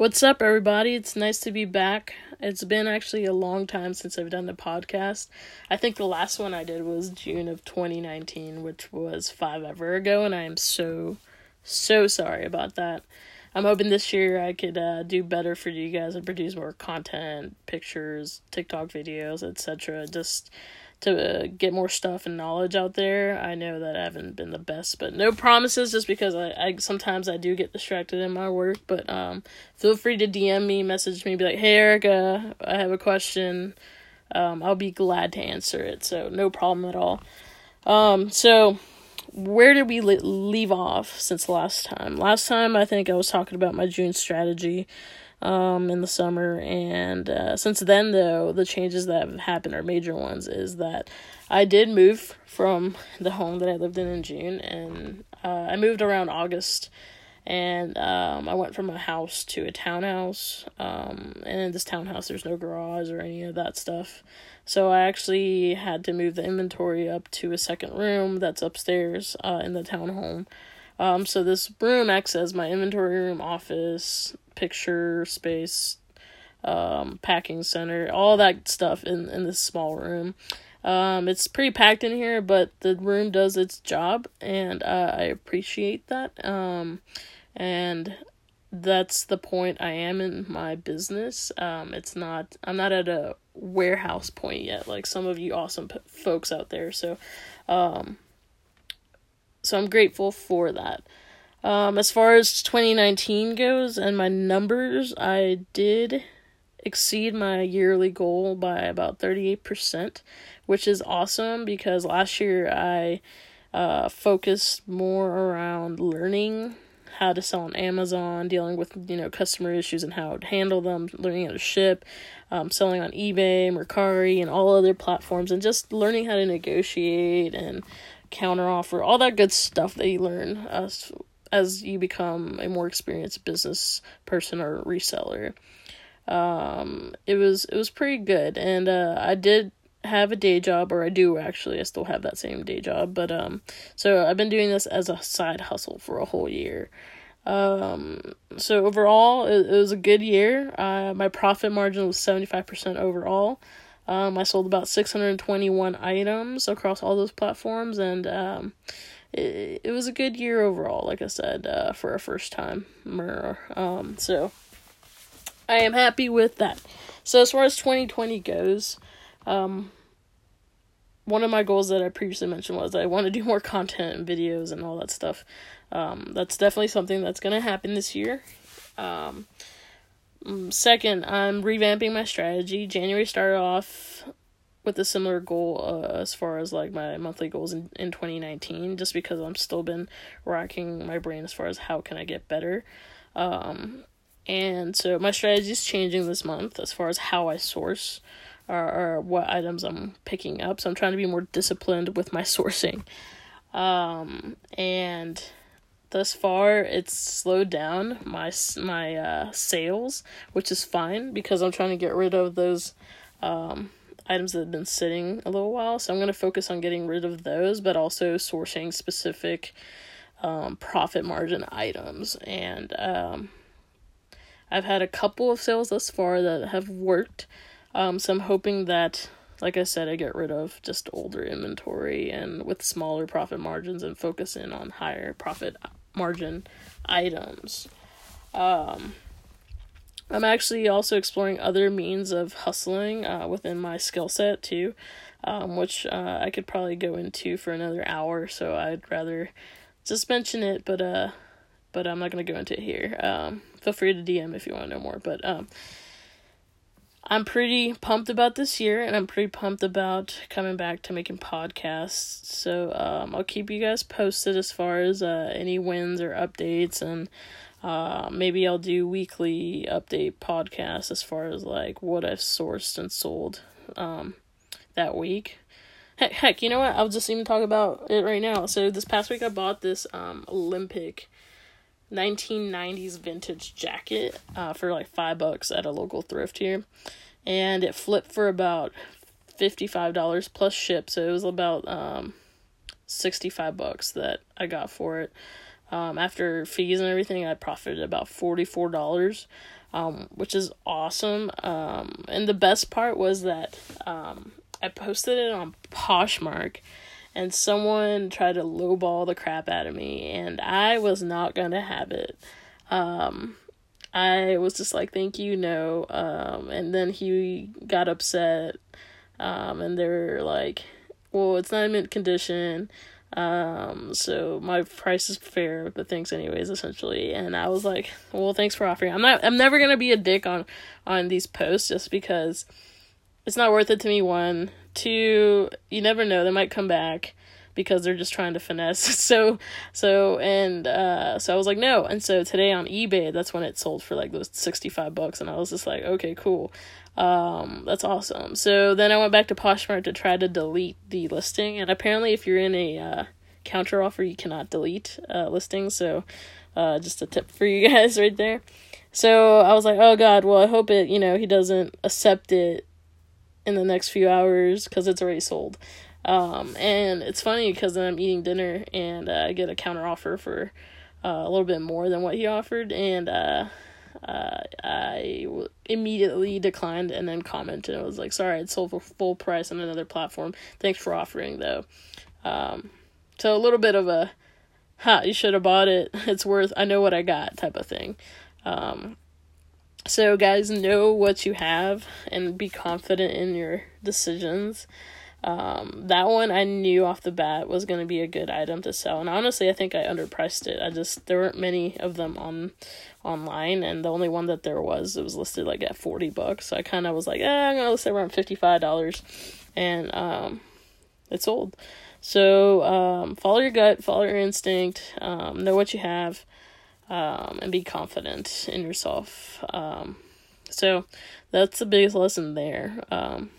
What's up, everybody? It's nice to be back. It's been actually a long time since I've done a podcast. I think the last one I did was June of 2019, which was five ever ago, and I am so, so sorry about that. I'm hoping this year I could uh, do better for you guys and produce more content, pictures, TikTok videos, etc. Just to uh, get more stuff and knowledge out there. I know that I haven't been the best, but no promises just because I, I sometimes I do get distracted in my work. But um, feel free to DM me, message me, be like, hey, Erica, I have a question. Um, I'll be glad to answer it. So, no problem at all. Um, so, where did we leave off since last time? Last time, I think I was talking about my June strategy um, in the summer. And uh, since then, though, the changes that have happened are major ones. Is that I did move from the home that I lived in in June, and uh, I moved around August. And um, I went from a house to a townhouse. Um, and in this townhouse, there's no garage or any of that stuff. So I actually had to move the inventory up to a second room that's upstairs uh, in the townhome. Um, so this room acts as my inventory room, office, picture space, um, packing center, all that stuff in, in this small room. Um, it's pretty packed in here, but the room does its job, and uh, I appreciate that. Um, and that's the point I am in my business. Um, it's not, I'm not at a warehouse point yet, like some of you awesome p- folks out there. So, um, so I'm grateful for that. Um, as far as 2019 goes and my numbers, I did exceed my yearly goal by about 38%, which is awesome because last year I uh, focused more around learning how to sell on Amazon, dealing with you know customer issues and how to handle them, learning how to ship, um, selling on eBay, Mercari, and all other platforms, and just learning how to negotiate and counteroffer, all that good stuff that you learn as as you become a more experienced business person or reseller. Um, it was it was pretty good, and uh, I did have a day job, or I do actually. I still have that same day job, but um, so I've been doing this as a side hustle for a whole year. Um, so overall, it, it was a good year. Uh, my profit margin was seventy five percent overall. Um, I sold about 621 items across all those platforms, and um, it, it was a good year overall, like I said, uh, for a first time. Um, so I am happy with that. So, as far as 2020 goes, um, one of my goals that I previously mentioned was I want to do more content and videos and all that stuff. Um, that's definitely something that's going to happen this year. Um, second, I'm revamping my strategy. January started off with a similar goal uh, as far as like my monthly goals in, in 2019 just because i'm still been racking my brain as far as how can i get better. Um, and so my strategy is changing this month as far as how i source or, or what items i'm picking up. So i'm trying to be more disciplined with my sourcing. Um, and thus far it's slowed down my my uh, sales, which is fine because I'm trying to get rid of those um, items that have been sitting a little while. So I'm going to focus on getting rid of those, but also sourcing specific um, profit margin items. And um, I've had a couple of sales thus far that have worked. Um, so I'm hoping that like I said, I get rid of just older inventory and with smaller profit margins and focus in on higher profit margin items. Um, I'm actually also exploring other means of hustling uh, within my skill set too, um, which uh, I could probably go into for another hour. So I'd rather just mention it, but uh, but I'm not gonna go into it here. Um, feel free to DM if you want to know more. But um, I'm pretty pumped about this year, and I'm pretty pumped about coming back to making podcasts. So um, I'll keep you guys posted as far as uh, any wins or updates, and uh, maybe I'll do weekly update podcasts as far as like what I've sourced and sold um, that week. Heck, heck, you know what? I'll just even talk about it right now. So this past week, I bought this um, Olympic 1990s vintage jacket uh, for like five bucks at a local thrift here, and it flipped for about fifty five dollars plus ship. So it was about um, sixty five bucks that I got for it. Um, after fees and everything, I profited about forty four dollars, um, which is awesome. Um, and the best part was that um, I posted it on Poshmark, and someone tried to lowball the crap out of me, and I was not gonna have it. Um, I was just like, "Thank you, no." Um, and then he got upset, um, and they're like, "Well, it's not in mint condition." Um, so my price is fair, but thanks anyways, essentially. And I was like, well, thanks for offering. I'm not, I'm never gonna be a dick on, on these posts just because it's not worth it to me. One, two, you never know, they might come back because they're just trying to finesse. So, so, and, uh, so I was like, no. And so today on eBay, that's when it sold for like those 65 bucks. And I was just like, okay, cool. Um, that's awesome. So then I went back to Poshmark to try to delete the listing. And apparently if you're in a, uh, counter offer, you cannot delete, uh, listings. So, uh, just a tip for you guys right there. So I was like, oh God, well, I hope it, you know, he doesn't accept it in the next few hours because it's already sold. Um, and it's funny because then I'm eating dinner and uh, I get a counter offer for uh, a little bit more than what he offered, and uh, uh, I w- immediately declined and then commented. I was like, "Sorry, it sold for full price on another platform. Thanks for offering, though." Um, so a little bit of a, "Ha, you should have bought it. It's worth. I know what I got," type of thing. Um, so guys, know what you have and be confident in your decisions. Um, that one I knew off the bat was going to be a good item to sell, and honestly, I think I underpriced it. I just there weren't many of them on online, and the only one that there was it was listed like at forty bucks. So I kind of was like, eh, I'm gonna list it around fifty five dollars, and um, it sold. So um, follow your gut, follow your instinct, um, know what you have, um, and be confident in yourself. Um, so that's the biggest lesson there. Um,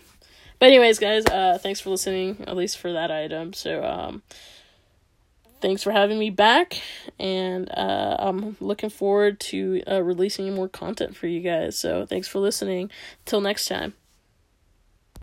but anyways, guys, uh, thanks for listening, at least for that item. So, um, thanks for having me back, and uh, I'm looking forward to uh, releasing more content for you guys. So, thanks for listening. Till next time.